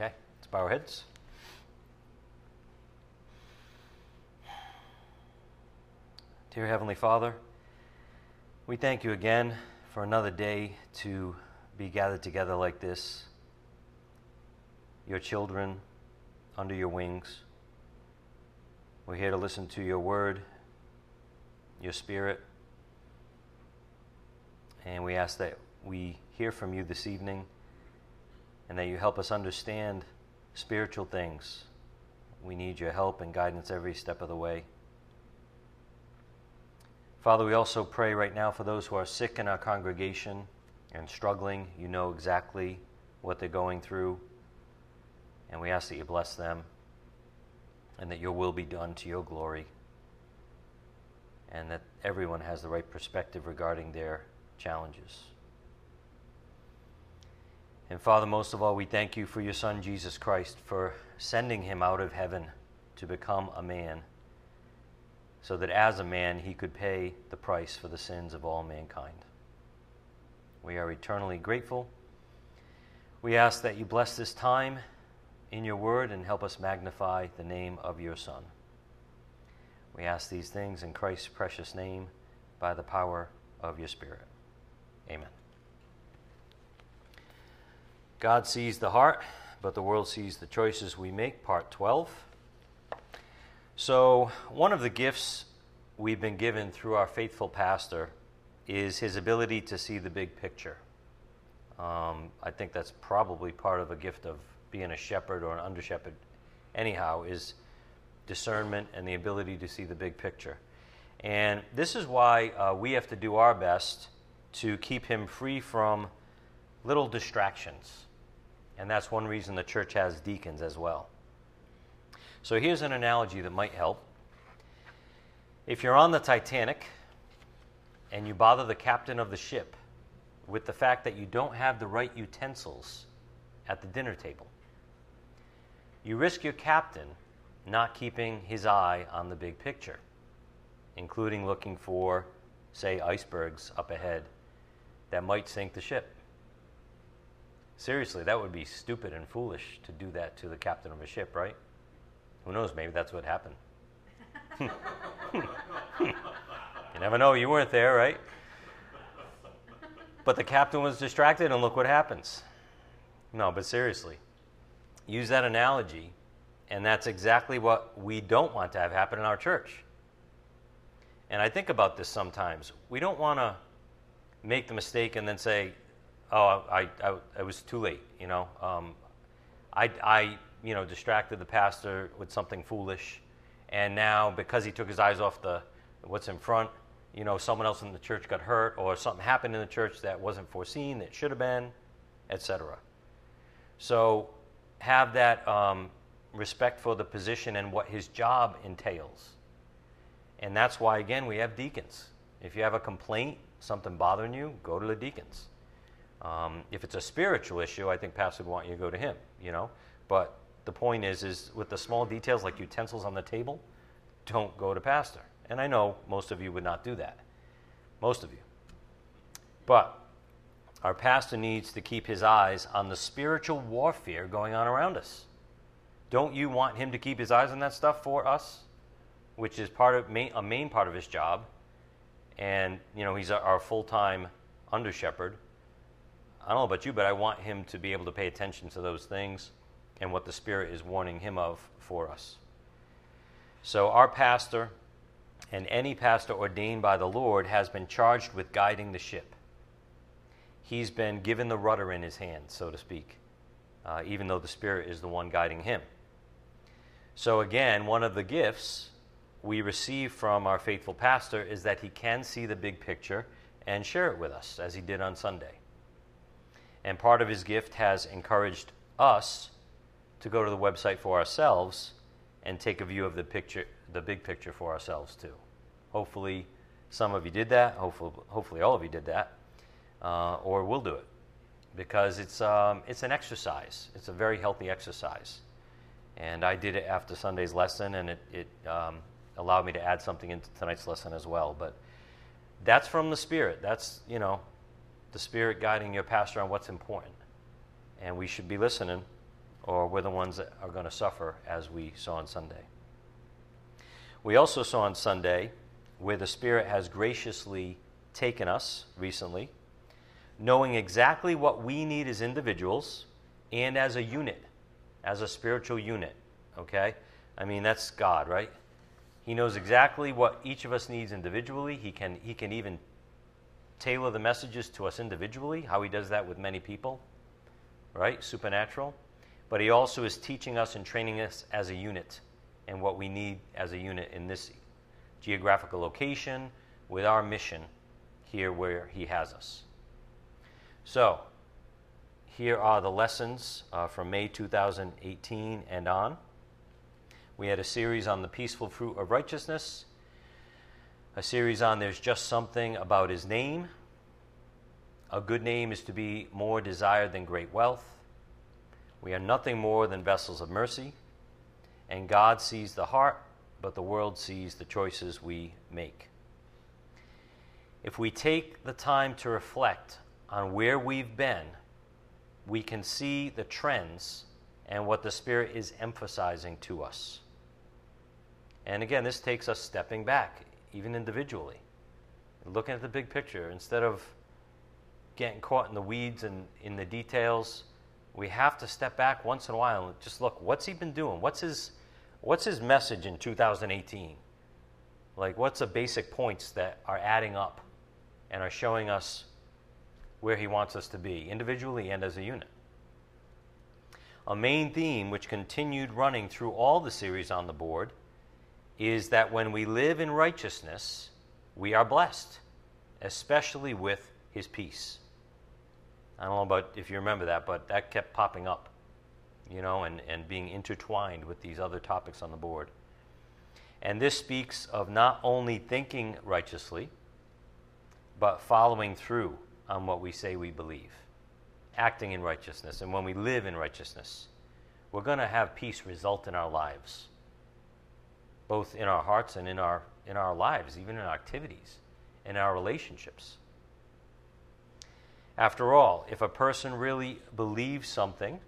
Okay, let's bow our heads. Dear Heavenly Father, we thank you again for another day to be gathered together like this, your children under your wings. We're here to listen to your word, your spirit, and we ask that we hear from you this evening and that you help us understand spiritual things. We need your help and guidance every step of the way. Father, we also pray right now for those who are sick in our congregation and struggling. You know exactly what they're going through. And we ask that you bless them and that your will be done to your glory. And that everyone has the right perspective regarding their challenges. And Father, most of all, we thank you for your Son, Jesus Christ, for sending him out of heaven to become a man, so that as a man he could pay the price for the sins of all mankind. We are eternally grateful. We ask that you bless this time in your word and help us magnify the name of your Son. We ask these things in Christ's precious name by the power of your Spirit. Amen. God sees the heart, but the world sees the choices we make, part 12. So, one of the gifts we've been given through our faithful pastor is his ability to see the big picture. Um, I think that's probably part of a gift of being a shepherd or an under shepherd, anyhow, is discernment and the ability to see the big picture. And this is why uh, we have to do our best to keep him free from little distractions. And that's one reason the church has deacons as well. So here's an analogy that might help. If you're on the Titanic and you bother the captain of the ship with the fact that you don't have the right utensils at the dinner table, you risk your captain not keeping his eye on the big picture, including looking for, say, icebergs up ahead that might sink the ship. Seriously, that would be stupid and foolish to do that to the captain of a ship, right? Who knows? Maybe that's what happened. you never know. You weren't there, right? But the captain was distracted, and look what happens. No, but seriously, use that analogy, and that's exactly what we don't want to have happen in our church. And I think about this sometimes. We don't want to make the mistake and then say, oh, I, I, I was too late, you know. Um, I, I, you know, distracted the pastor with something foolish, and now because he took his eyes off the what's in front, you know, someone else in the church got hurt, or something happened in the church that wasn't foreseen, that should have been, etc. So have that um, respect for the position and what his job entails. And that's why, again, we have deacons. If you have a complaint, something bothering you, go to the deacons. Um, if it's a spiritual issue, I think Pastor would want you to go to him, you know. But the point is, is with the small details like utensils on the table, don't go to Pastor. And I know most of you would not do that. Most of you. But our pastor needs to keep his eyes on the spiritual warfare going on around us. Don't you want him to keep his eyes on that stuff for us, which is part of a main part of his job? And you know he's our full time under shepherd. I don't know about you, but I want him to be able to pay attention to those things and what the Spirit is warning him of for us. So, our pastor and any pastor ordained by the Lord has been charged with guiding the ship. He's been given the rudder in his hand, so to speak, uh, even though the Spirit is the one guiding him. So, again, one of the gifts we receive from our faithful pastor is that he can see the big picture and share it with us, as he did on Sunday. And part of his gift has encouraged us to go to the website for ourselves and take a view of the picture, the big picture for ourselves too. Hopefully, some of you did that. Hopefully, hopefully all of you did that, uh, or will do it, because it's um, it's an exercise. It's a very healthy exercise, and I did it after Sunday's lesson, and it it um, allowed me to add something into tonight's lesson as well. But that's from the Spirit. That's you know the Spirit guiding your pastor on what's important. And we should be listening or we're the ones that are going to suffer, as we saw on Sunday. We also saw on Sunday where the Spirit has graciously taken us recently, knowing exactly what we need as individuals and as a unit, as a spiritual unit. Okay? I mean, that's God, right? He knows exactly what each of us needs individually. He can, he can even tailor the messages to us individually, how he does that with many people, right? Supernatural. But he also is teaching us and training us as a unit and what we need as a unit in this geographical location with our mission here where he has us. So, here are the lessons uh, from May 2018 and on. We had a series on the peaceful fruit of righteousness a series on There's Just Something About His Name. A good name is to be more desired than great wealth. We are nothing more than vessels of mercy. And God sees the heart, but the world sees the choices we make. If we take the time to reflect on where we've been, we can see the trends and what the Spirit is emphasizing to us. And again, this takes us stepping back even individually. Looking at the big picture instead of getting caught in the weeds and in the details. We have to step back once in a while and just look what's he been doing? What's his what's his message in 2018? Like what's the basic points that are adding up and are showing us where he wants us to be individually and as a unit. A main theme which continued running through all the series on the board is that when we live in righteousness, we are blessed, especially with his peace. I don't know about if you remember that, but that kept popping up, you know, and, and being intertwined with these other topics on the board. And this speaks of not only thinking righteously, but following through on what we say we believe, acting in righteousness. And when we live in righteousness, we're going to have peace result in our lives both in our hearts and in our, in our lives, even in our activities, in our relationships. After all, if a person really believes something,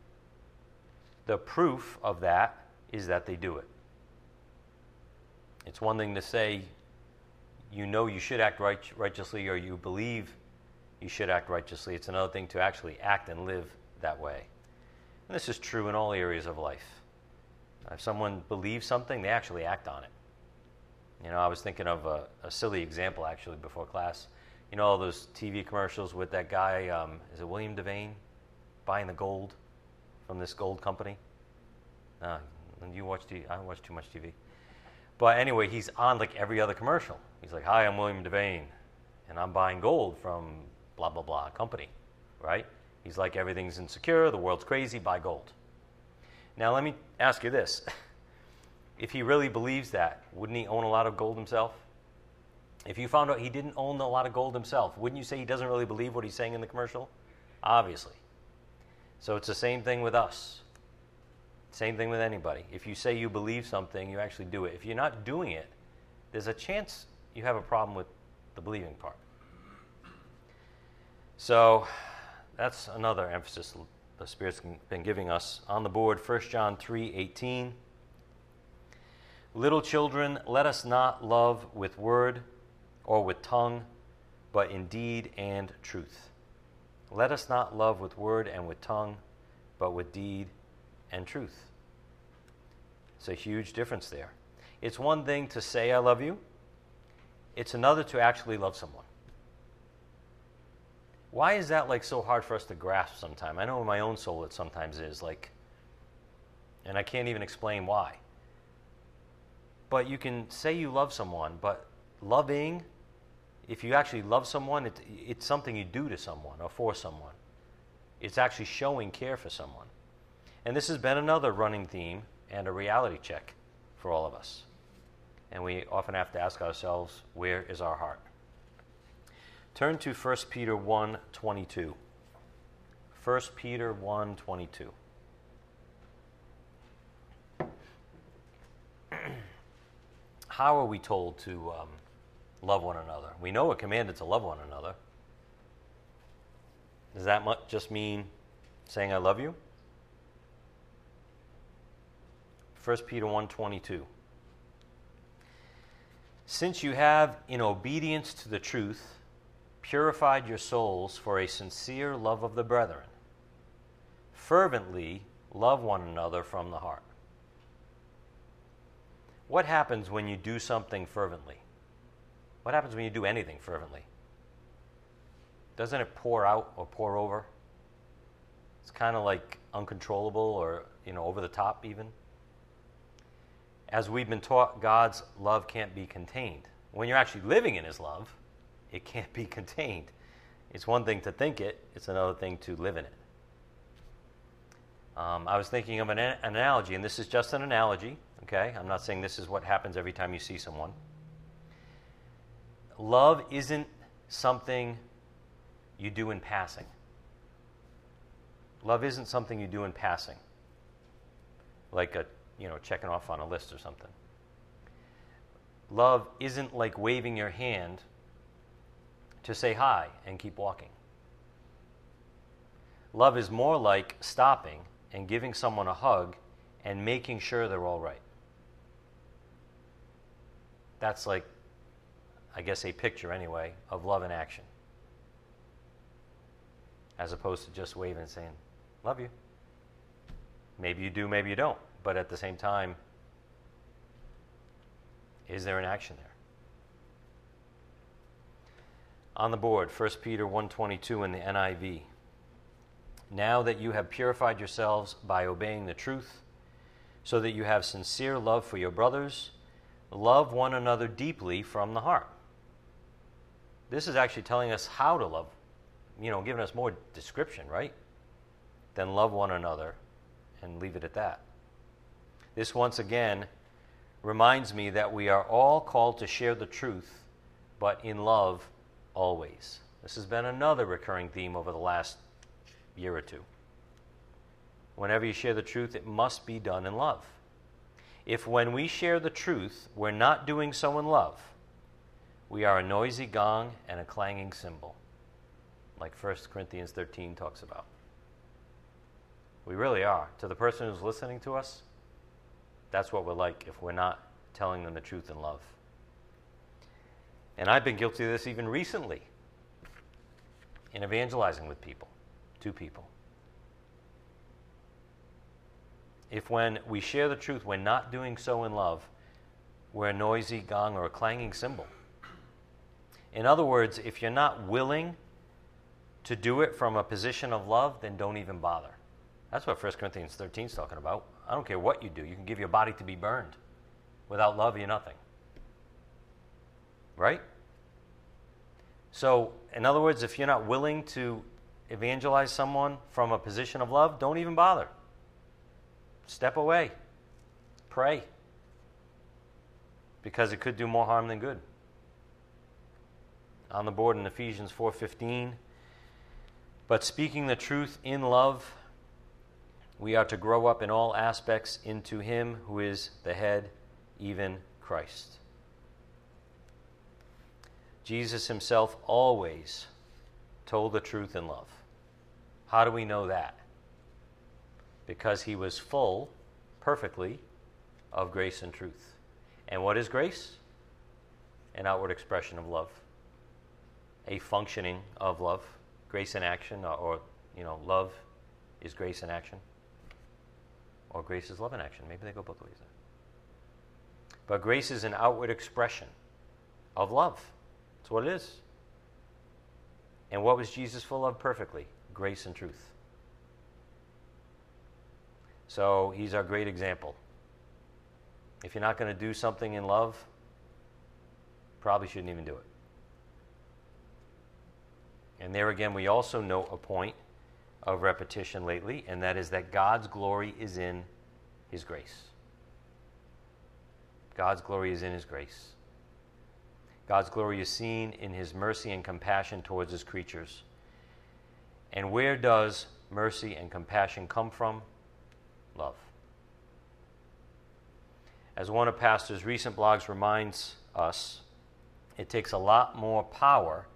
the proof of that is that they do it. It's one thing to say you know you should act right, righteously or you believe you should act righteously. It's another thing to actually act and live that way. And this is true in all areas of life. If someone believes something, they actually act on it. You know, I was thinking of a, a silly example actually before class. You know, all those TV commercials with that guy, um, is it William Devane, buying the gold from this gold company? Uh, you watch TV? I watch too much TV. But anyway, he's on like every other commercial. He's like, "Hi, I'm William Devane, and I'm buying gold from blah blah blah company," right? He's like, "Everything's insecure. The world's crazy. Buy gold." Now, let me ask you this. If he really believes that, wouldn't he own a lot of gold himself? If you found out he didn't own a lot of gold himself, wouldn't you say he doesn't really believe what he's saying in the commercial? Obviously. So it's the same thing with us. Same thing with anybody. If you say you believe something, you actually do it. If you're not doing it, there's a chance you have a problem with the believing part. So that's another emphasis the Spirit's been giving us. On the board, 1 John 3 18. Little children, let us not love with word or with tongue, but in deed and truth. Let us not love with word and with tongue, but with deed and truth. It's a huge difference there. It's one thing to say, I love you, it's another to actually love someone. Why is that like so hard for us to grasp sometimes? I know in my own soul it sometimes is like, and I can't even explain why. But you can say you love someone, but loving, if you actually love someone, it, it's something you do to someone or for someone. It's actually showing care for someone. And this has been another running theme and a reality check for all of us. And we often have to ask ourselves, where is our heart? Turn to 1 Peter 1 22. 1 Peter 1 22. How are we told to um, love one another? We know we're commanded to love one another. Does that just mean saying I love you? 1 Peter 1:22. Since you have in obedience to the truth purified your souls for a sincere love of the brethren, fervently love one another from the heart. What happens when you do something fervently? What happens when you do anything fervently? Doesn't it pour out or pour over? It's kind of like uncontrollable or, you know, over the top even. As we've been taught, God's love can't be contained. When you're actually living in His love, it can't be contained. It's one thing to think it, it's another thing to live in it. Um, I was thinking of an, an analogy, and this is just an analogy, okay? I'm not saying this is what happens every time you see someone. Love isn't something you do in passing. Love isn't something you do in passing, like a you know checking off on a list or something. Love isn't like waving your hand to say hi and keep walking. Love is more like stopping and giving someone a hug and making sure they're all right. That's like, I guess, a picture anyway of love in action. As opposed to just waving and saying, Love you. Maybe you do, maybe you don't. But at the same time, is there an action there? On the board, 1 Peter 1:22 in the NIV. Now that you have purified yourselves by obeying the truth, so that you have sincere love for your brothers, love one another deeply from the heart. This is actually telling us how to love, you know, giving us more description, right? Then love one another and leave it at that. This once again reminds me that we are all called to share the truth, but in love always. This has been another recurring theme over the last year or two. Whenever you share the truth, it must be done in love. If when we share the truth, we're not doing so in love, we are a noisy gong and a clanging cymbal, like 1 Corinthians 13 talks about. We really are. To the person who's listening to us, that's what we're like if we're not telling them the truth in love. And I've been guilty of this even recently in evangelizing with people to people. If when we share the truth, we're not doing so in love, we're a noisy gong or a clanging cymbal. In other words, if you're not willing to do it from a position of love, then don't even bother. That's what 1 Corinthians 13 is talking about. I don't care what you do, you can give your body to be burned. Without love, you're nothing. Right? So, in other words, if you're not willing to evangelize someone from a position of love, don't even bother. Step away. Pray. Because it could do more harm than good. On the board in Ephesians 4:15, but speaking the truth in love, we are to grow up in all aspects into him who is the head, even Christ. Jesus himself always told the truth in love. How do we know that? Because he was full, perfectly, of grace and truth. And what is grace? An outward expression of love, a functioning of love. Grace in action, or, or you know, love is grace in action, or grace is love in action. Maybe they go both ways. But grace is an outward expression of love. That's what it is. And what was Jesus full of perfectly? grace and truth. So he's our great example. If you're not going to do something in love, probably shouldn't even do it. And there again, we also note a point of repetition lately, and that is that God's glory is in His grace. God's glory is in His grace. God's glory is seen in His mercy and compassion towards His creatures. And where does mercy and compassion come from? Love. As one of Pastor's recent blogs reminds us, it takes a lot more power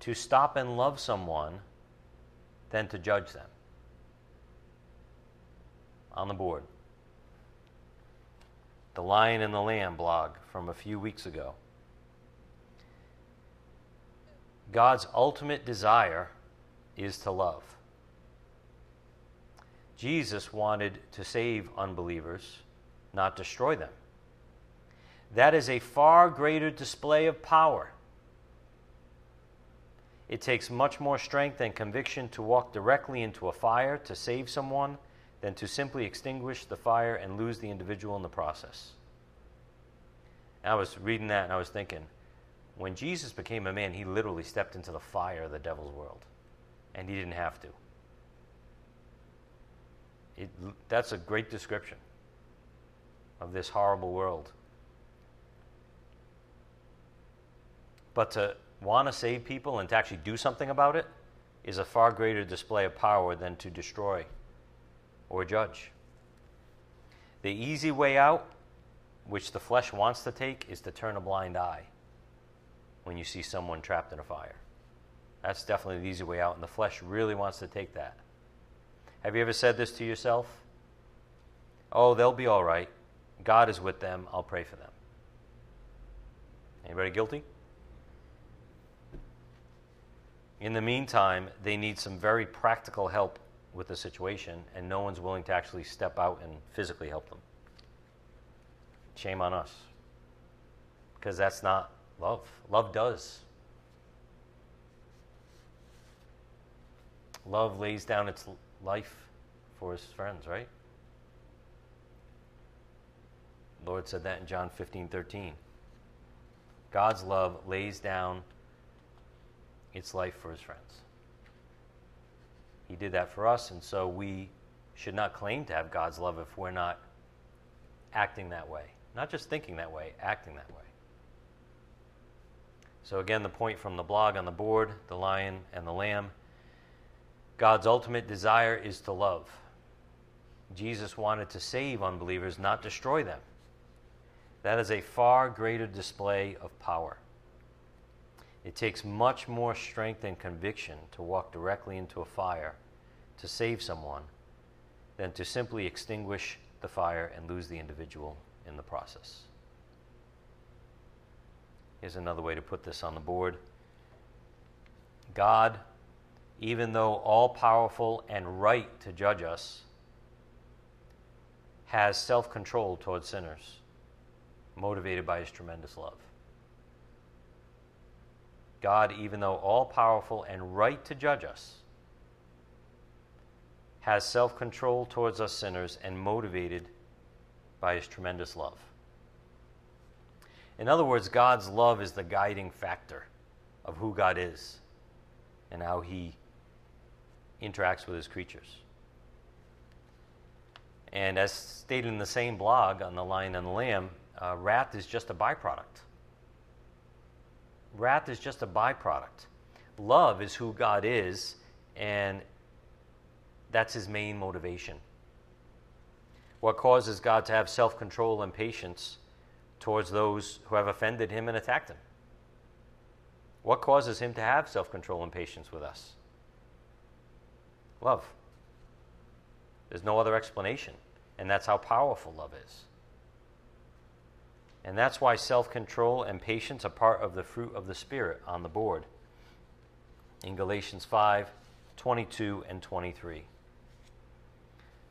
to stop and love someone than to judge them. On the board. the Lion and the Lamb blog from a few weeks ago. God's ultimate desire is to love. Jesus wanted to save unbelievers, not destroy them. That is a far greater display of power. It takes much more strength and conviction to walk directly into a fire to save someone than to simply extinguish the fire and lose the individual in the process. I was reading that and I was thinking, when Jesus became a man, he literally stepped into the fire of the devil's world, and he didn't have to. It, that's a great description of this horrible world. But to want to save people and to actually do something about it is a far greater display of power than to destroy or judge. The easy way out, which the flesh wants to take, is to turn a blind eye when you see someone trapped in a fire. That's definitely the easy way out, and the flesh really wants to take that. Have you ever said this to yourself? Oh, they'll be all right. God is with them. I'll pray for them. Anybody guilty? In the meantime, they need some very practical help with the situation, and no one's willing to actually step out and physically help them. Shame on us. Because that's not love. Love does. Love lays down its life for his friends, right? Lord said that in John 15 13. God's love lays down its life for his friends. He did that for us, and so we should not claim to have God's love if we're not acting that way. Not just thinking that way, acting that way. So, again, the point from the blog on the board the lion and the lamb. God's ultimate desire is to love. Jesus wanted to save unbelievers, not destroy them. That is a far greater display of power. It takes much more strength and conviction to walk directly into a fire to save someone than to simply extinguish the fire and lose the individual in the process. Here's another way to put this on the board God, even though all powerful and right to judge us, has self control towards sinners, motivated by his tremendous love. God, even though all powerful and right to judge us, has self control towards us sinners and motivated by his tremendous love. In other words, God's love is the guiding factor of who God is and how he interacts with his creatures. And as stated in the same blog on the Lion and the Lamb, uh, wrath is just a byproduct. Wrath is just a byproduct. Love is who God is, and that's his main motivation. What causes God to have self control and patience towards those who have offended him and attacked him? What causes him to have self control and patience with us? Love. There's no other explanation. And that's how powerful love is. And that's why self control and patience are part of the fruit of the Spirit on the board in Galatians 5 22 and 23.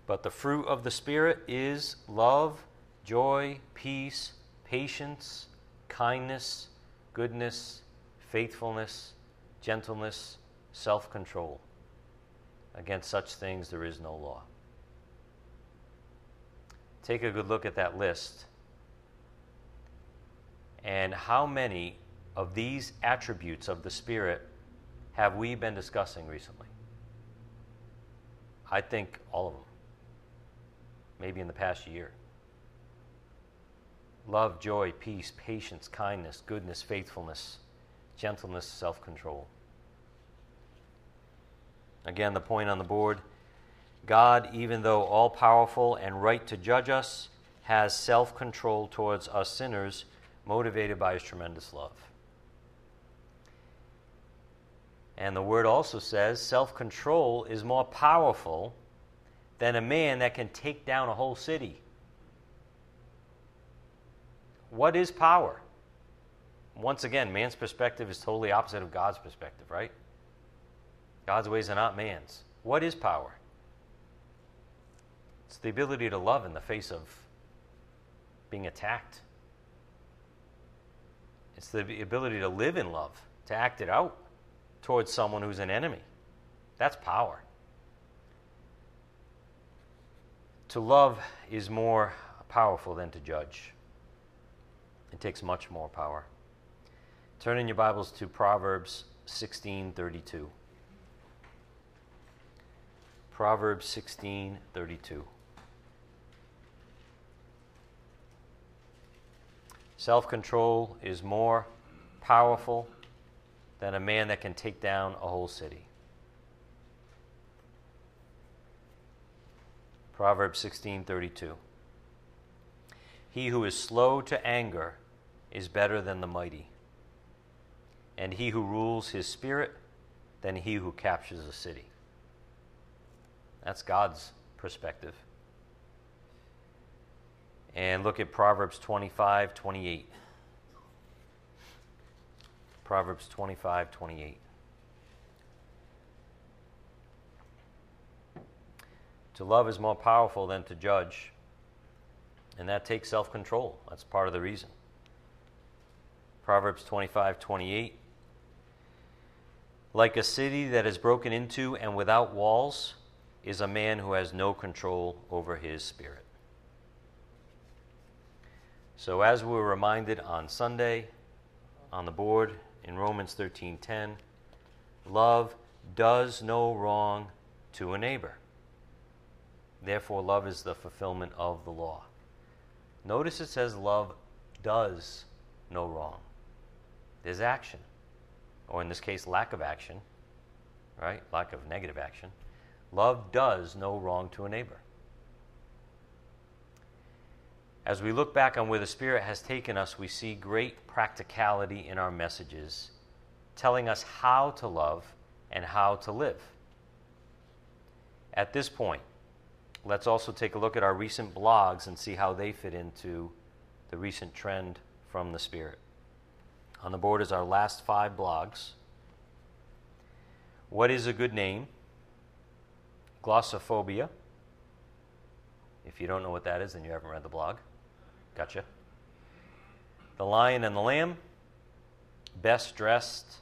But the fruit of the Spirit is love, joy, peace, patience, kindness, goodness, faithfulness, gentleness, self control. Against such things there is no law. Take a good look at that list. And how many of these attributes of the Spirit have we been discussing recently? I think all of them. Maybe in the past year. Love, joy, peace, patience, kindness, goodness, faithfulness, gentleness, self control. Again, the point on the board God, even though all powerful and right to judge us, has self control towards us sinners, motivated by his tremendous love. And the word also says self control is more powerful than a man that can take down a whole city. What is power? Once again, man's perspective is totally opposite of God's perspective, right? God's ways are not man's. What is power? It's the ability to love in the face of being attacked. It's the ability to live in love, to act it out towards someone who's an enemy. That's power. To love is more powerful than to judge. It takes much more power. Turn in your Bibles to Proverbs 16:32. Proverbs 16:32. Self-control is more powerful than a man that can take down a whole city. Proverbs 16:32 He who is slow to anger is better than the mighty, and he who rules his spirit than he who captures a city. That's God's perspective. And look at Proverbs 25, 28. Proverbs 25, 28. To love is more powerful than to judge, and that takes self control. That's part of the reason. Proverbs 25, 28. Like a city that is broken into and without walls is a man who has no control over his spirit. So, as we were reminded on Sunday on the board in Romans 13:10, love does no wrong to a neighbor. Therefore, love is the fulfillment of the law. Notice it says love does no wrong. There's action, or in this case, lack of action, right? Lack of negative action. Love does no wrong to a neighbor. As we look back on where the Spirit has taken us, we see great practicality in our messages, telling us how to love and how to live. At this point, let's also take a look at our recent blogs and see how they fit into the recent trend from the Spirit. On the board is our last five blogs. What is a good name? Glossophobia. If you don't know what that is, then you haven't read the blog. Gotcha. The Lion and the Lamb, Best Dressed,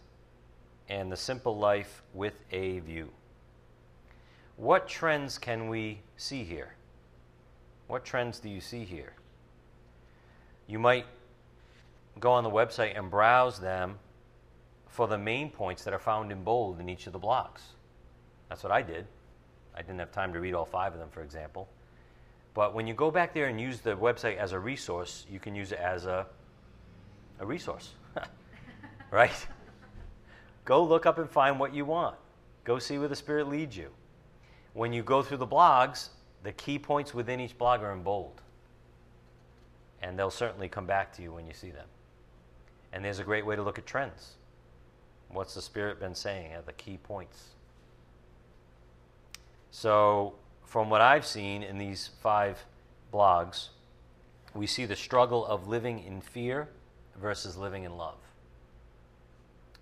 and The Simple Life with a View. What trends can we see here? What trends do you see here? You might go on the website and browse them for the main points that are found in bold in each of the blocks. That's what I did. I didn't have time to read all five of them, for example. But when you go back there and use the website as a resource, you can use it as a, a resource, right? go look up and find what you want. Go see where the Spirit leads you. When you go through the blogs, the key points within each blog are in bold. And they'll certainly come back to you when you see them. And there's a great way to look at trends. What's the Spirit been saying at the key points? So from what I've seen in these five blogs, we see the struggle of living in fear versus living in love.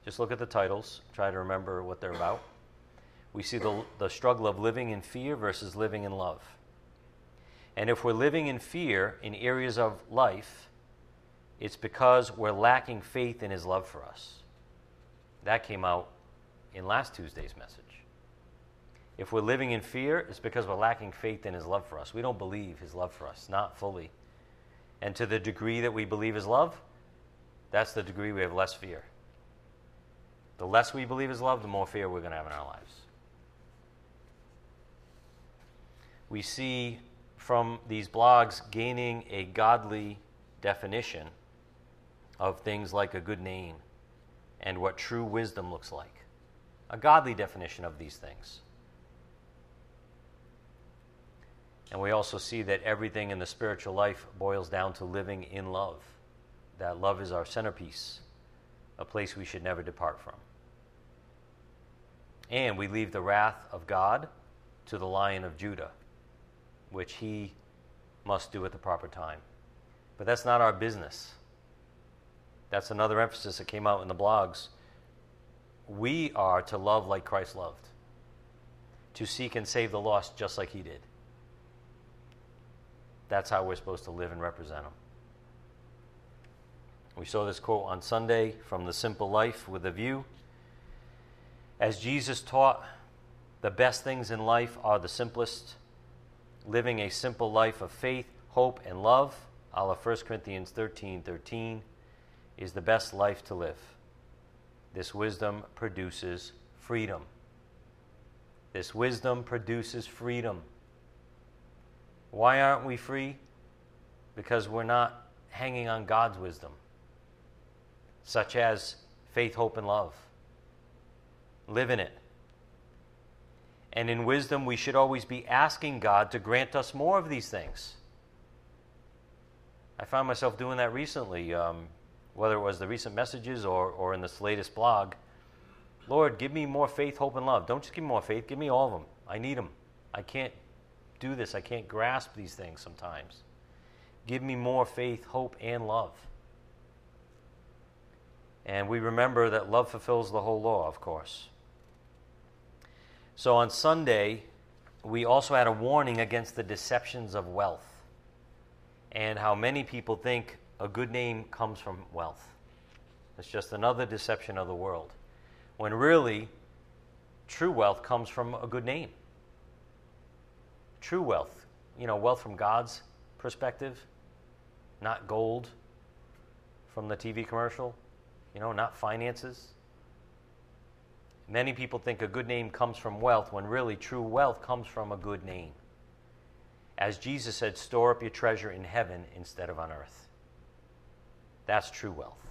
Just look at the titles, try to remember what they're about. We see the, the struggle of living in fear versus living in love. And if we're living in fear in areas of life, it's because we're lacking faith in His love for us. That came out in last Tuesday's message. If we're living in fear, it's because we're lacking faith in His love for us. We don't believe His love for us, not fully. And to the degree that we believe His love, that's the degree we have less fear. The less we believe His love, the more fear we're going to have in our lives. We see from these blogs gaining a godly definition of things like a good name and what true wisdom looks like. A godly definition of these things. And we also see that everything in the spiritual life boils down to living in love. That love is our centerpiece, a place we should never depart from. And we leave the wrath of God to the lion of Judah, which he must do at the proper time. But that's not our business. That's another emphasis that came out in the blogs. We are to love like Christ loved, to seek and save the lost just like he did. That's how we're supposed to live and represent him. We saw this quote on Sunday from The Simple Life with a View. As Jesus taught, the best things in life are the simplest. Living a simple life of faith, hope, and love, a la 1 Corinthians 13 13, is the best life to live. This wisdom produces freedom. This wisdom produces freedom. Why aren't we free? Because we're not hanging on God's wisdom, such as faith, hope, and love. Live in it. And in wisdom, we should always be asking God to grant us more of these things. I found myself doing that recently, um, whether it was the recent messages or, or in this latest blog. Lord, give me more faith, hope, and love. Don't just give me more faith, give me all of them. I need them. I can't do this, I can't grasp these things sometimes. Give me more faith, hope, and love. And we remember that love fulfills the whole law, of course. So on Sunday, we also had a warning against the deceptions of wealth and how many people think a good name comes from wealth. It's just another deception of the world. When really, true wealth comes from a good name. True wealth, you know, wealth from God's perspective, not gold from the TV commercial, you know, not finances. Many people think a good name comes from wealth when really true wealth comes from a good name. As Jesus said, store up your treasure in heaven instead of on earth. That's true wealth.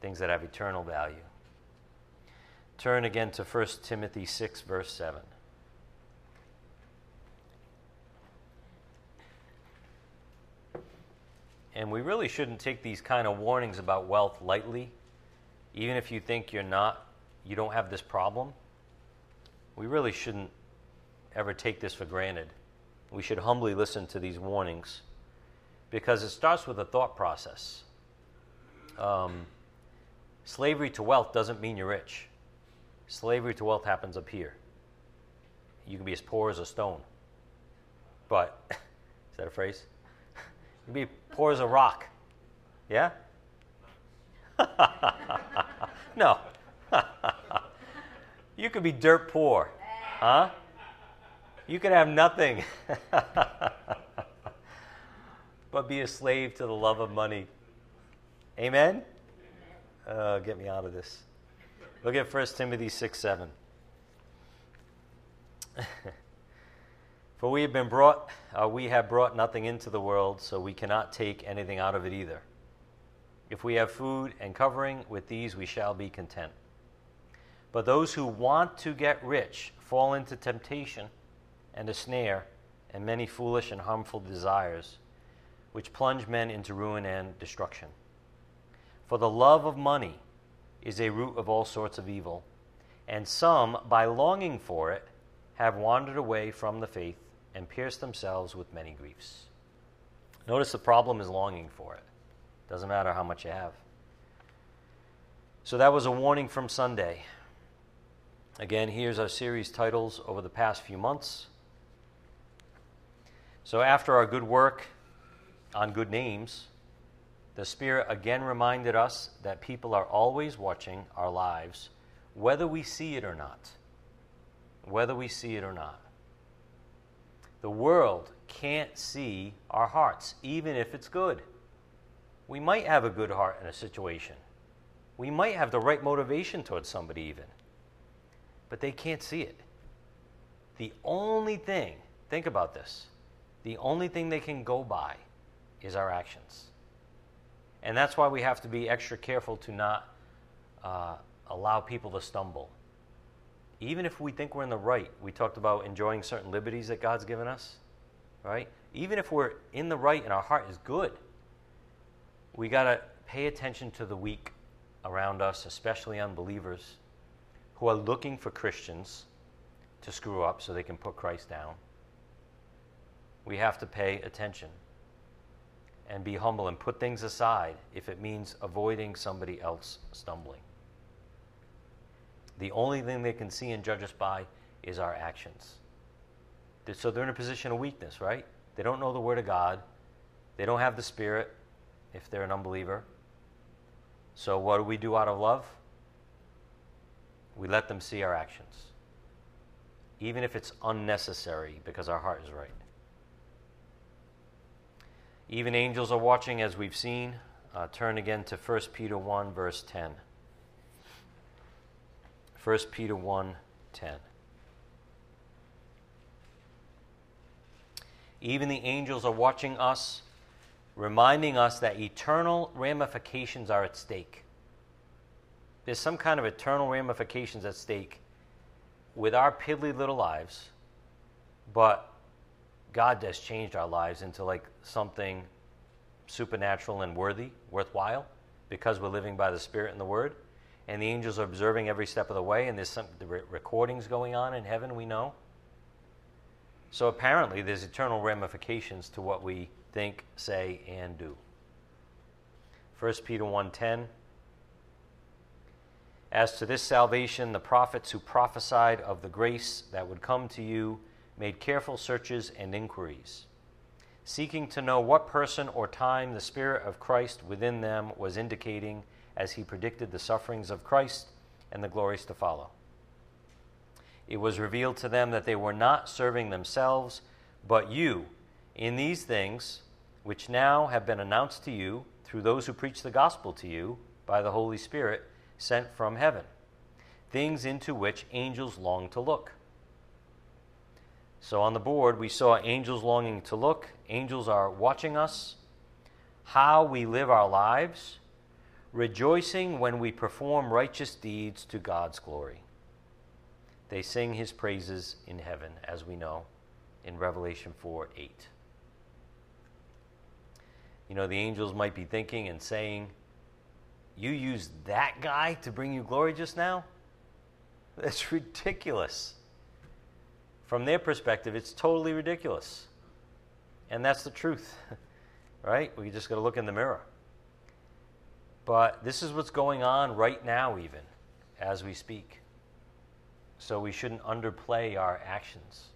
Things that have eternal value. Turn again to 1 Timothy 6, verse 7. And we really shouldn't take these kind of warnings about wealth lightly even if you think you're not, you don't have this problem, we really shouldn't ever take this for granted. We should humbly listen to these warnings because it starts with a thought process. Um, slavery to wealth doesn't mean you're rich. Slavery to wealth happens up here. You can be as poor as a stone. But, is that a phrase? you can be poor as a rock. Yeah? no. you could be dirt poor. Huh? You could have nothing. but be a slave to the love of money. Amen? Uh, get me out of this. Look at 1 Timothy 6 7. For we have been brought, uh, we have brought nothing into the world, so we cannot take anything out of it either. If we have food and covering, with these we shall be content. But those who want to get rich fall into temptation and a snare and many foolish and harmful desires, which plunge men into ruin and destruction. For the love of money is a root of all sorts of evil, and some, by longing for it, have wandered away from the faith and pierced themselves with many griefs. Notice the problem is longing for it. Doesn't matter how much you have. So that was a warning from Sunday. Again, here's our series titles over the past few months. So, after our good work on good names, the Spirit again reminded us that people are always watching our lives, whether we see it or not. Whether we see it or not. The world can't see our hearts, even if it's good we might have a good heart in a situation. We might have the right motivation towards somebody, even. But they can't see it. The only thing, think about this, the only thing they can go by is our actions. And that's why we have to be extra careful to not uh, allow people to stumble. Even if we think we're in the right, we talked about enjoying certain liberties that God's given us, right? Even if we're in the right and our heart is good, we got to pay attention to the weak around us, especially unbelievers who are looking for Christians to screw up so they can put Christ down. We have to pay attention. and be humble and put things aside if it means avoiding somebody else stumbling. The only thing they can see and judge us by is our actions. So they're in a position of weakness, right? They don't know the Word of God. They don't have the Spirit if they're an unbeliever. So what do we do out of love? We let them see our actions, even if it's unnecessary because our heart is right. Even angels are watching, as we've seen. Uh, turn again to 1 Peter 1, verse 10. 1 Peter 1, 10. Even the angels are watching us, reminding us that eternal ramifications are at stake. There's some kind of eternal ramifications at stake with our piddly little lives, but God has changed our lives into like something supernatural and worthy, worthwhile, because we're living by the Spirit and the Word. And the angels are observing every step of the way, and there's some the recordings going on in heaven, we know. So apparently, there's eternal ramifications to what we think, say, and do. 1 Peter 1:10 As to this salvation, the prophets who prophesied of the grace that would come to you made careful searches and inquiries, seeking to know what person or time the Spirit of Christ within them was indicating as he predicted the sufferings of Christ and the glories to follow. It was revealed to them that they were not serving themselves, but you, in these things, which now have been announced to you through those who preach the gospel to you by the Holy Spirit sent from heaven, things into which angels long to look. So on the board, we saw angels longing to look. Angels are watching us, how we live our lives, rejoicing when we perform righteous deeds to God's glory. They sing his praises in heaven, as we know in Revelation 4 8. You know, the angels might be thinking and saying, You used that guy to bring you glory just now? That's ridiculous. From their perspective, it's totally ridiculous. And that's the truth, right? We just got to look in the mirror. But this is what's going on right now, even as we speak. So we shouldn't underplay our actions.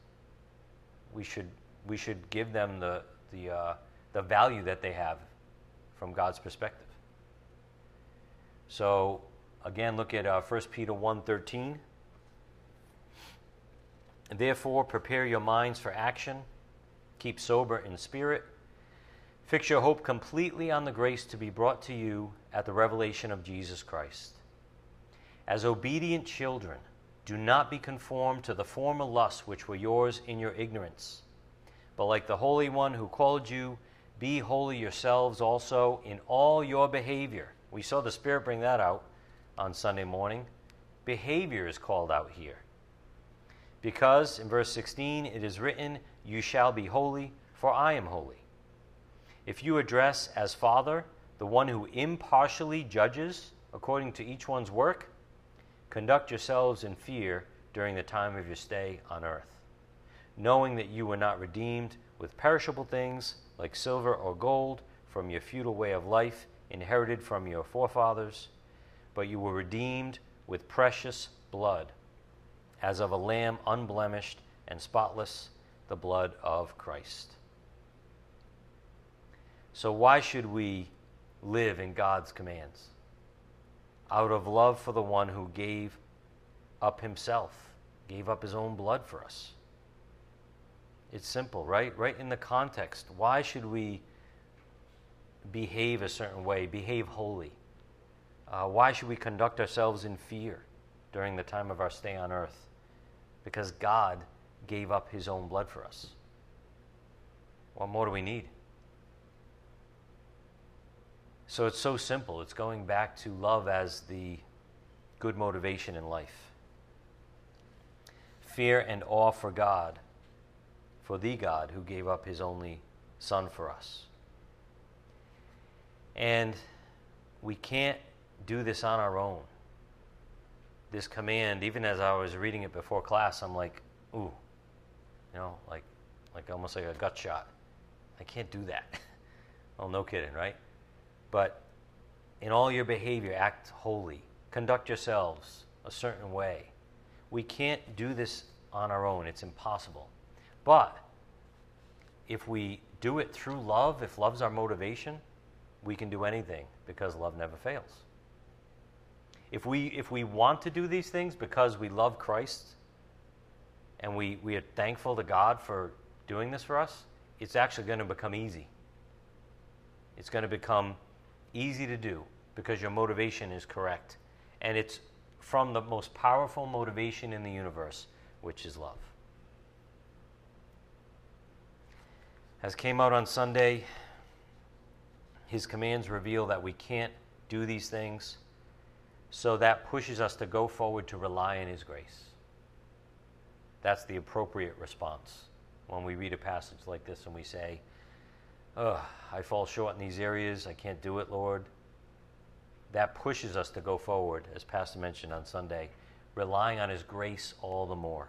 We should, we should give them the, the, uh, the value that they have from God's perspective. So again, look at uh, 1 Peter 1.13. Therefore, prepare your minds for action, keep sober in spirit, fix your hope completely on the grace to be brought to you at the revelation of Jesus Christ. As obedient children, do not be conformed to the former lusts which were yours in your ignorance, but like the Holy One who called you, be holy yourselves also in all your behavior. We saw the Spirit bring that out on Sunday morning. Behavior is called out here. Because, in verse 16, it is written, You shall be holy, for I am holy. If you address as Father the one who impartially judges according to each one's work, conduct yourselves in fear during the time of your stay on earth, knowing that you were not redeemed with perishable things like silver or gold from your futile way of life inherited from your forefathers, but you were redeemed with precious blood as of a lamb unblemished and spotless, the blood of Christ. So, why should we live in God's commands? Out of love for the one who gave up himself, gave up his own blood for us. It's simple, right? Right in the context. Why should we behave a certain way, behave holy? Uh, why should we conduct ourselves in fear during the time of our stay on earth? because God gave up his own blood for us. What more do we need? So it's so simple. It's going back to love as the good motivation in life. Fear and awe for God, for the God who gave up his only Son for us. And we can't do this on our own this command, even as I was reading it before class, I'm like, ooh, you know, like, like almost like a gut shot. I can't do that. Well, no kidding, right? But in all your behavior, act holy. Conduct yourselves a certain way. We can't do this on our own, it's impossible. But if we do it through love, if love's our motivation, we can do anything because love never fails. If we, if we want to do these things because we love Christ and we, we are thankful to God for doing this for us, it's actually going to become easy. It's going to become easy to do because your motivation is correct. And it's from the most powerful motivation in the universe, which is love. As came out on Sunday, his commands reveal that we can't do these things, so that pushes us to go forward to rely on his grace. That's the appropriate response when we read a passage like this and we say, Ugh, I fall short in these areas. I can't do it, Lord. That pushes us to go forward, as Pastor mentioned on Sunday, relying on His grace all the more.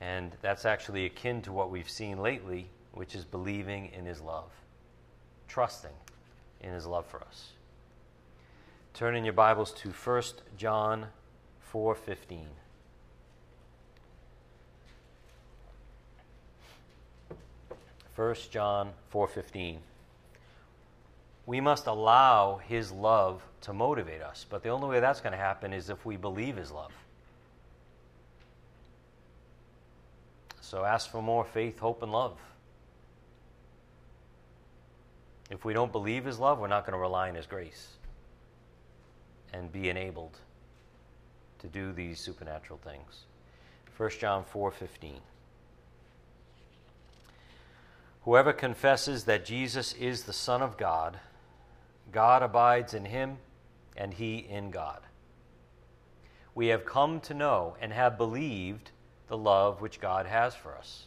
And that's actually akin to what we've seen lately, which is believing in His love, trusting in His love for us. Turn in your Bibles to 1 John 4:15. 1 John 4:15. We must allow his love to motivate us, but the only way that's going to happen is if we believe his love. So ask for more faith, hope and love. If we don't believe his love, we're not going to rely on his grace and be enabled to do these supernatural things. 1 John 4:15 Whoever confesses that Jesus is the Son of God, God abides in him, and he in God. We have come to know and have believed the love which God has for us.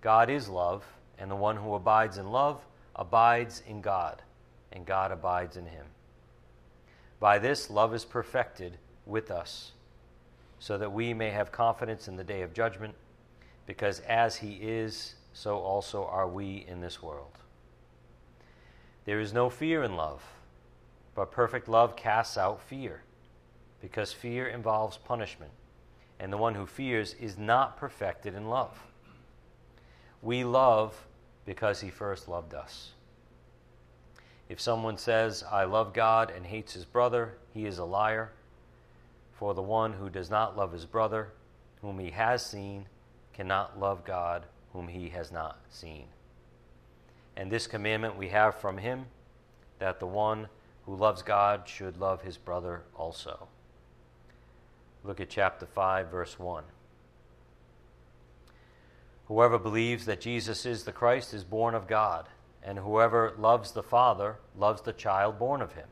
God is love, and the one who abides in love abides in God, and God abides in him. By this, love is perfected with us, so that we may have confidence in the day of judgment, because as he is, so also are we in this world. There is no fear in love, but perfect love casts out fear, because fear involves punishment, and the one who fears is not perfected in love. We love because he first loved us. If someone says, I love God and hates his brother, he is a liar. For the one who does not love his brother, whom he has seen, cannot love God whom he has not seen. And this commandment we have from him that the one who loves God should love his brother also. Look at chapter 5, verse 1. Whoever believes that Jesus is the Christ is born of God, and whoever loves the Father loves the child born of him.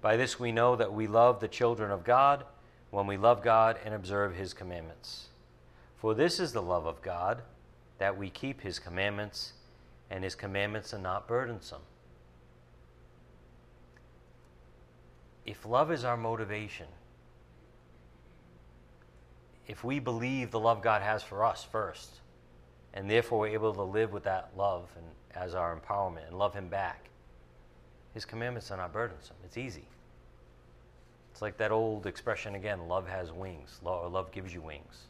By this we know that we love the children of God when we love God and observe his commandments. For this is the love of God, that we keep his commandments, and his commandments are not burdensome. If love is our motivation, if we believe the love God has for us first, and therefore we're able to live with that love and as our empowerment and love him back, his commandments are not burdensome. It's easy. It's like that old expression again love has wings, love gives you wings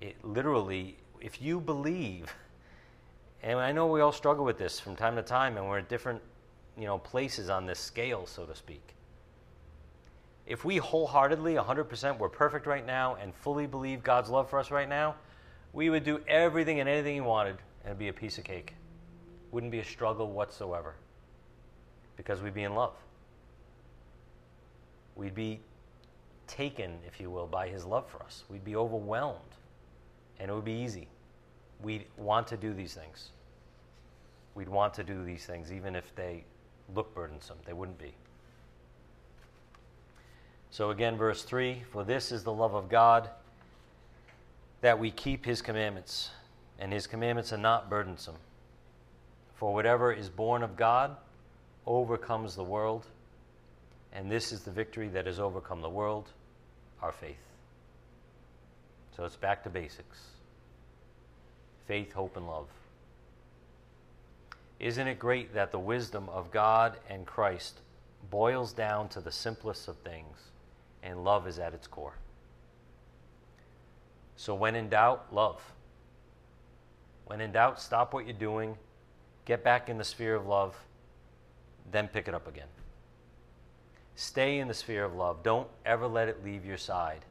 it literally, if you believe, and I know we all struggle with this from time to time, and we're at different, you know, places on this scale, so to speak. If we wholeheartedly, 100%, we're perfect right now and fully believe God's love for us right now, we would do everything and anything He wanted, and it'd be a piece of cake. Wouldn't be a struggle whatsoever, because we'd be in love. We'd be taken, if you will, by His love for us. We'd be overwhelmed and it would be easy. We'd want to do these things. We'd want to do these things, even if they look burdensome. They wouldn't be. So, again, verse 3 For this is the love of God, that we keep his commandments, and his commandments are not burdensome. For whatever is born of God overcomes the world, and this is the victory that has overcome the world our faith. So it's back to basics faith, hope, and love. Isn't it great that the wisdom of God and Christ boils down to the simplest of things, and love is at its core? So, when in doubt, love. When in doubt, stop what you're doing, get back in the sphere of love, then pick it up again. Stay in the sphere of love. Don't ever let it leave your side,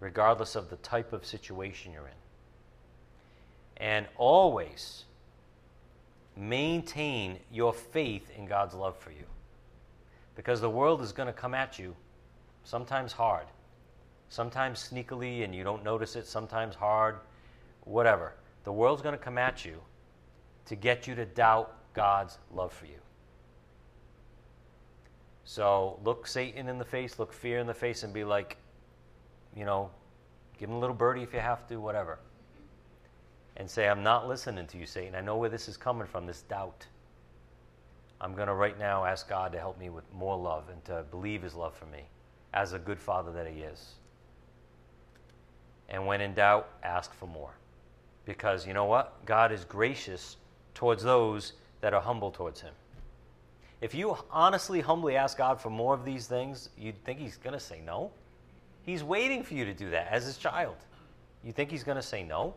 regardless of the type of situation you're in. And always maintain your faith in God's love for you. Because the world is going to come at you, sometimes hard, sometimes sneakily and you don't notice it, sometimes hard, whatever. The world's going to come at you to get you to doubt God's love for you. So look Satan in the face, look fear in the face, and be like, you know, give him a little birdie if you have to, whatever and say, I'm not listening to you, Satan. I know where this is coming from, this doubt. I'm going to right now ask God to help me with more love and to believe his love for me as a good father that he is. And when in doubt, ask for more. Because you know what? God is gracious towards those that are humble towards him. If you honestly, humbly ask God for more of these things, you'd think he's going to say no. He's waiting for you to do that as his child. You think he's going to say no?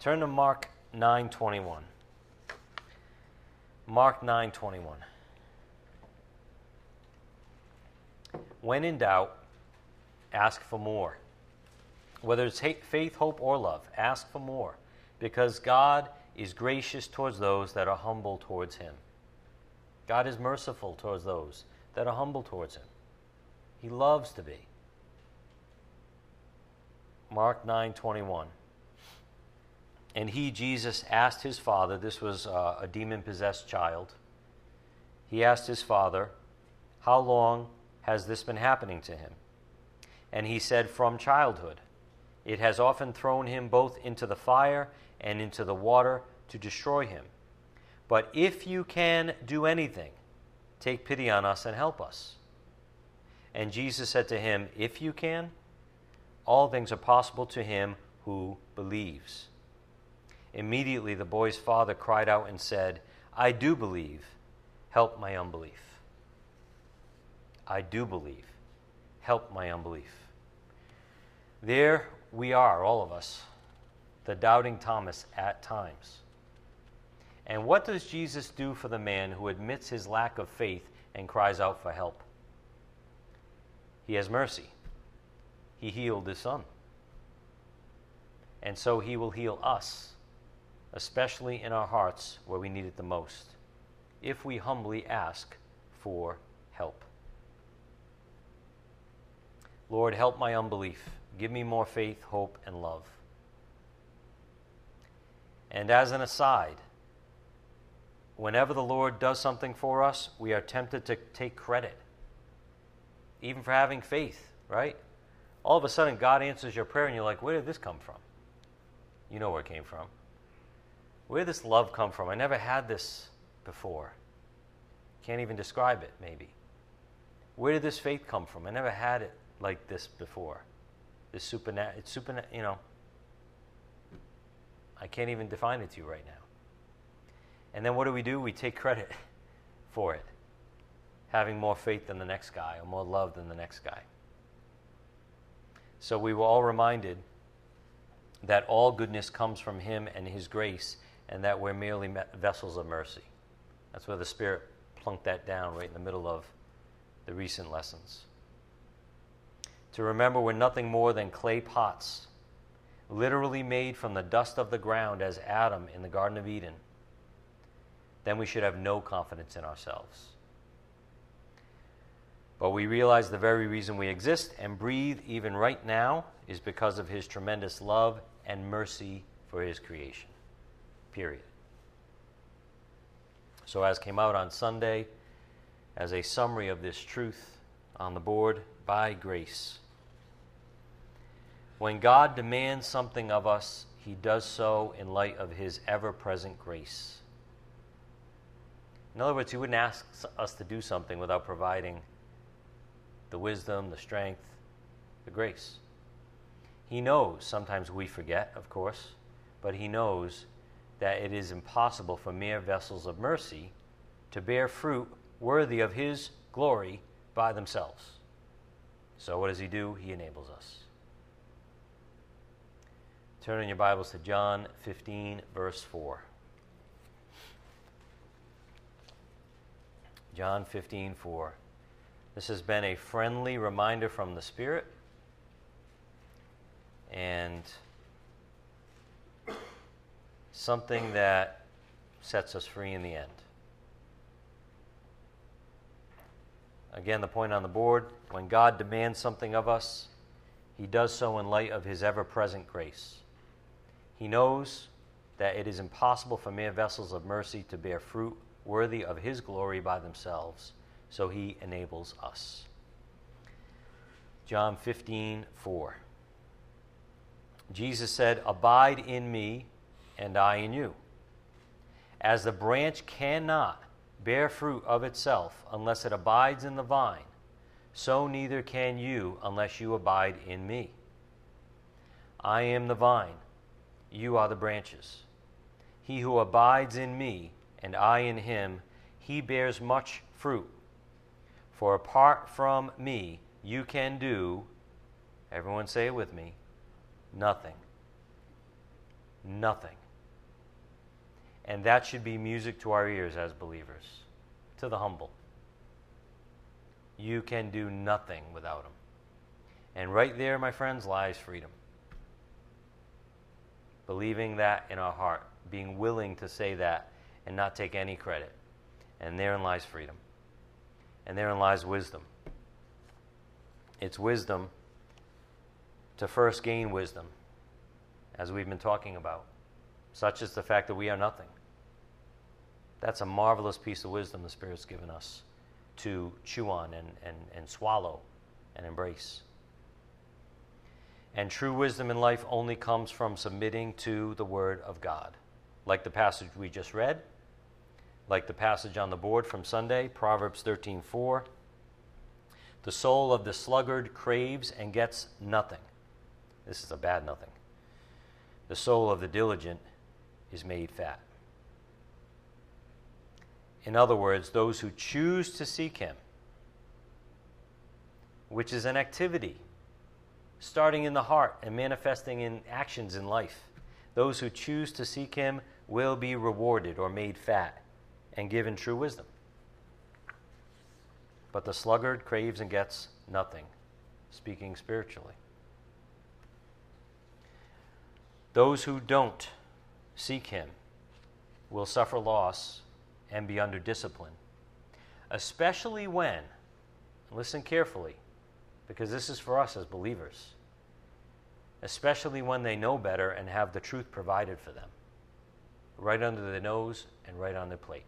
Turn to Mark 9:21. Mark 9:21. When in doubt, ask for more. Whether it's faith, hope, or love, ask for more because God is gracious towards those that are humble towards him. God is merciful towards those that are humble towards him. He loves to be. Mark 9:21. And he, Jesus, asked his father, this was uh, a demon possessed child, he asked his father, How long has this been happening to him? And he said, From childhood. It has often thrown him both into the fire and into the water to destroy him. But if you can do anything, take pity on us and help us. And Jesus said to him, If you can, all things are possible to him who believes. Immediately the boy's father cried out and said, I do believe. Help my unbelief. I do believe. Help my unbelief. There we are, all of us, the doubting Thomas at times. And what does Jesus do for the man who admits his lack of faith and cries out for help? He has mercy. He healed his son. And so he will heal us especially in our hearts where we need it the most, if we humbly ask for help. Lord, help my unbelief. Give me more faith, hope, and love. And as an aside, whenever the Lord does something for us, we are tempted to take credit, even for having faith, right? All of a sudden, God answers your prayer, and you're like, where did this come from? You know where it came from. Where did this love come from? I never had this before. Can't even describe it, maybe. Where did this faith come from? I never had it like this before. This supernatural, it's super, you know. I can't even define it to you right now. And then what do we do? We take credit for it. Having more faith than the next guy or more love than the next guy. So we were all reminded that all goodness comes from Him and His grace, and that we're merely vessels of mercy. That's where the Spirit plunked that down right in the middle of the recent lessons. To remember we're nothing more than clay pots, literally made from the dust of the ground as Adam in the Garden of Eden. Then we should have no confidence in ourselves. But we realize the very reason we exist and breathe even right now is because of His tremendous love and mercy for His creation period. So, as came out on Sunday, as a summary of this truth on the board, by grace. When God demands something of us, he does so in light of his ever present grace. In other words, he wouldn't ask us to do something without providing the wisdom, the strength, the grace. He knows, sometimes we forget, of course, but he knows that it is impossible for mere vessels of mercy to bear fruit worthy of His glory by themselves. So, what does He do? He enables us. Turn in your Bibles to John 15, verse 4. John 15, 4. This has been a friendly reminder from the Spirit. And something that sets us free in the end. Again, the point on the board when God demands something of us, he does so in light of his ever present grace. He knows that it is impossible for mere vessels of mercy to bear fruit worthy of his glory by themselves, so he enables us. John 15, 4. Jesus said, Abide in me and I in you. As the branch cannot bear fruit of itself unless it abides in the vine, so neither can you unless you abide in me. I am the vine, you are the branches. He who abides in me and I in him, he bears much fruit. For apart from me, you can do, everyone say it with me, nothing. Nothing. And that should be music to our ears as believers, to the humble. You can do nothing without Him. And right there, my friends, lies freedom. Believing that in our heart, being willing to say that and not take any credit. And therein lies freedom. And therein lies wisdom. It's wisdom to first gain wisdom, as we've been talking about, such as the fact that we are nothing. That's a marvelous piece of wisdom the Spirit's given us to chew on and, and, and swallow and embrace. And true wisdom in life only comes from submitting to the Word of God. Like the passage we just read, like the passage on the board from Sunday, Proverbs 13:4. The soul of the sluggard craves and gets nothing. This is a bad nothing. The soul of the diligent is made fat. In other words, those who choose to seek Him, which is an activity starting in the heart and manifesting in actions in life. Those who choose to seek Him will be rewarded or made fat and given true wisdom. But the sluggard craves and gets nothing, speaking spiritually. Those who don't seek Him will suffer loss and be under discipline. Especially when, listen carefully, because this is for us as believers, especially when they know better and have the truth provided for them, right under their nose and right on their plate.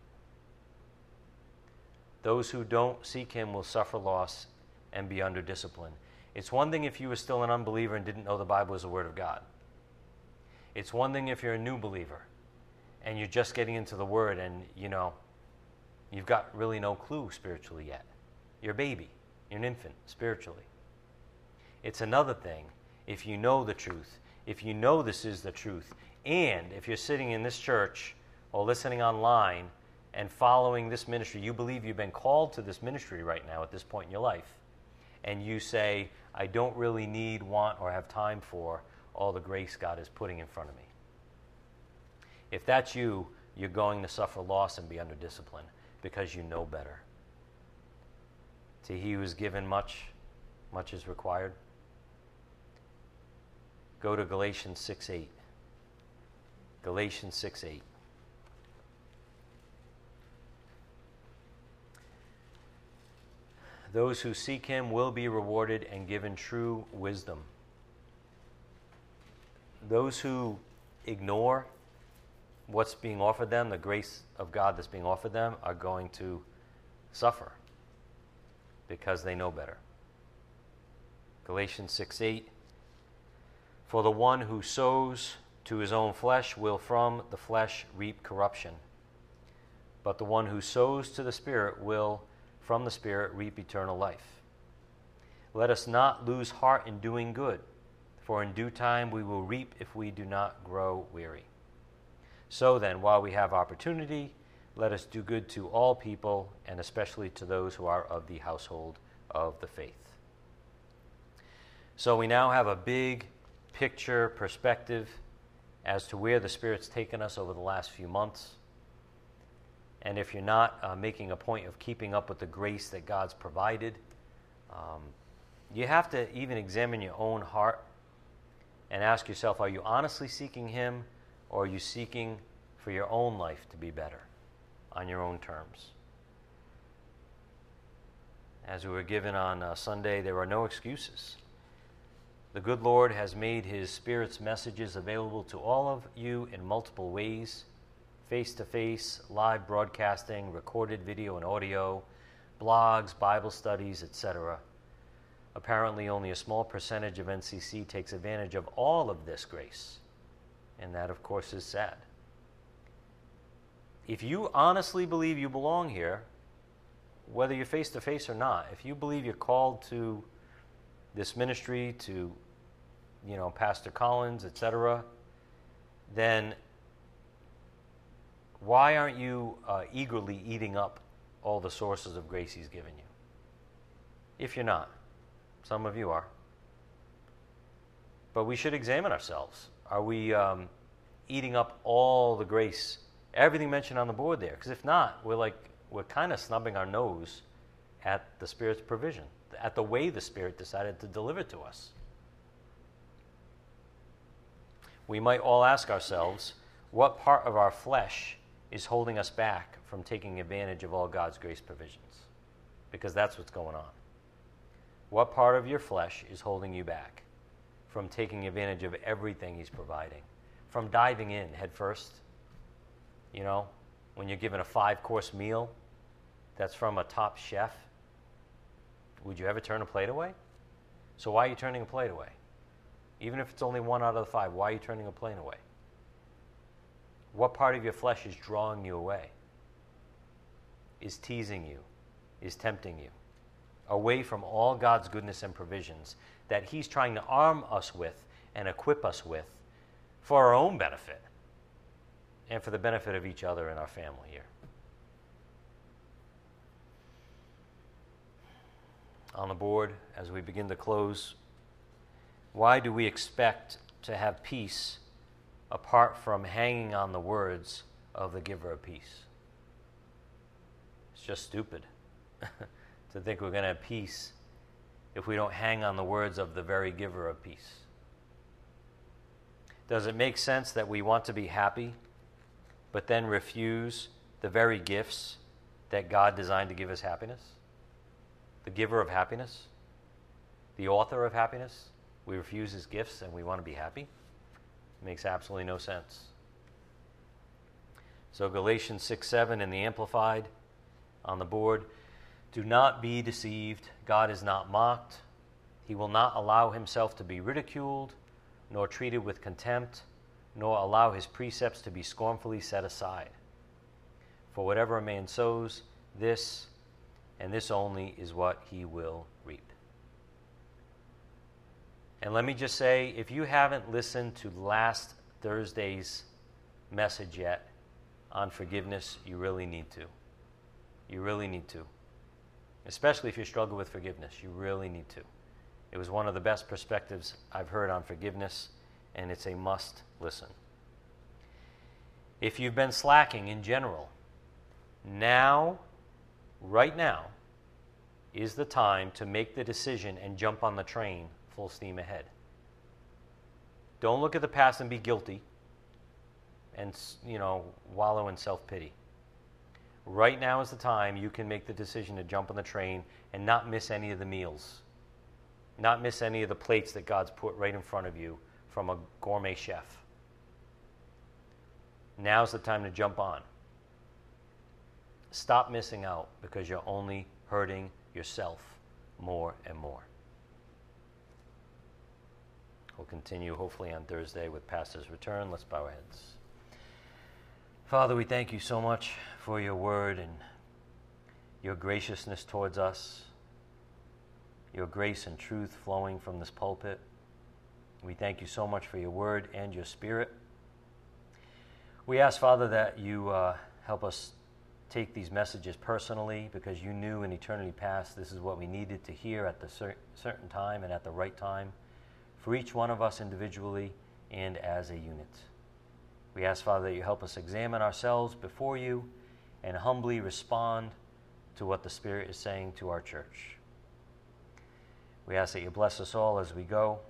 Those who don't seek Him will suffer loss and be under discipline. It's one thing if you were still an unbeliever and didn't know the Bible was the Word of God. It's one thing if you're a new believer and you're just getting into the Word and, you know, you've got really no clue spiritually yet. You're a baby, you're an infant spiritually. It's another thing if you know the truth, if you know this is the truth, and if you're sitting in this church or listening online and following this ministry, you believe you've been called to this ministry right now at this point in your life, and you say, I don't really need, want, or have time for all the grace God is putting in front of me. If that's you, you're going to suffer loss and be under discipline because you know better. To he who is given much, much is required. Go to Galatians 6 8. Galatians 6 8. Those who seek him will be rewarded and given true wisdom. Those who ignore what's being offered them, the grace of God that's being offered them, are going to suffer because they know better. Galatians 6 8. For the one who sows to his own flesh will from the flesh reap corruption, but the one who sows to the Spirit will from the Spirit reap eternal life. Let us not lose heart in doing good, for in due time we will reap if we do not grow weary. So then, while we have opportunity, let us do good to all people, and especially to those who are of the household of the faith. So we now have a big picture perspective as to where the Spirit's taken us over the last few months. And if you're not uh, making a point of keeping up with the grace that God's provided, um, you have to even examine your own heart and ask yourself are you honestly seeking Him or are you seeking for your own life to be better on your own terms? As we were given on uh, Sunday, there are no excuses. The good Lord has made His Spirit's messages available to all of you in multiple ways face to face, live broadcasting, recorded video and audio, blogs, Bible studies, etc. Apparently, only a small percentage of NCC takes advantage of all of this grace. And that, of course, is sad. If you honestly believe you belong here, whether you're face to face or not, if you believe you're called to this ministry, to you know, Pastor Collins, etc., then why aren't you uh, eagerly eating up all the sources of grace He's given you? If you're not, some of you are. But we should examine ourselves. Are we um, eating up all the grace, everything mentioned on the board there? Because if not, we're like, we're kind of snubbing our nose at the Spirit's provision, at the way the Spirit decided to deliver to us. We might all ask ourselves, what part of our flesh is holding us back from taking advantage of all God's grace provisions? Because that's what's going on. What part of your flesh is holding you back from taking advantage of everything He's providing? From diving in headfirst? You know, when you're given a five course meal that's from a top chef, would you ever turn a plate away? So, why are you turning a plate away? Even if it's only one out of the five, why are you turning a plane away? What part of your flesh is drawing you away? Is teasing you? Is tempting you? away from all God's goodness and provisions that He's trying to arm us with and equip us with for our own benefit and for the benefit of each other and our family here. On the board, as we begin to close, why do we expect to have peace apart from hanging on the words of the giver of peace? It's just stupid. to think we're going to have peace if we don't hang on the words of the very giver of peace. Does it make sense that we want to be happy, but then refuse the very gifts that God designed to give us happiness? The giver of happiness? The author of happiness? We refuse his gifts and we want to be happy? It makes absolutely no sense. So, Galatians 6 7 in the Amplified on the board do not be deceived. God is not mocked. He will not allow himself to be ridiculed, nor treated with contempt, nor allow his precepts to be scornfully set aside. For whatever a man sows, this and this only is what he will reap. And let me just say if you haven't listened to last Thursday's message yet on forgiveness, you really need to. You really need to especially if you struggle with forgiveness. You really need to. It was one of the best perspectives I've heard on forgiveness, and it's a must listen. If you've been slacking in general, now, right now, is the time to make the decision and jump on the train full steam ahead. Don't look at the past and be guilty and, you know, wallow in self pity. Right now is the time you can make the decision to jump on the train and not miss any of the meals, not miss any of the plates that God's put right in front of you from a gourmet chef. Now's the time to jump on. Stop missing out because you're only hurting yourself more and more. We'll continue hopefully on Thursday with Pastor's return. Let's bow our heads. Father, we thank you so much for your word and your graciousness towards us, your grace and truth flowing from this pulpit. We thank you so much for your word and your spirit. We ask, Father, that you uh, help us take these messages personally because you knew in eternity past this is what we needed to hear at the cer- certain time and at the right time for each one of us individually and as a unit. We ask, Father, that you help us examine ourselves before you and humbly respond to what the Spirit is saying to our church. We ask that you bless us all as we go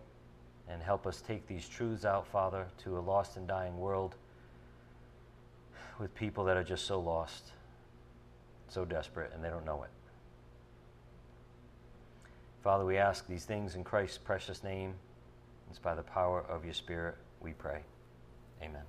and help us take these truths out, Father, to a lost and dying world with people that are just so lost, so desperate, and they don't know it. Father, we ask these things in Christ's precious name. It's by the power of your Spirit we pray. Amen.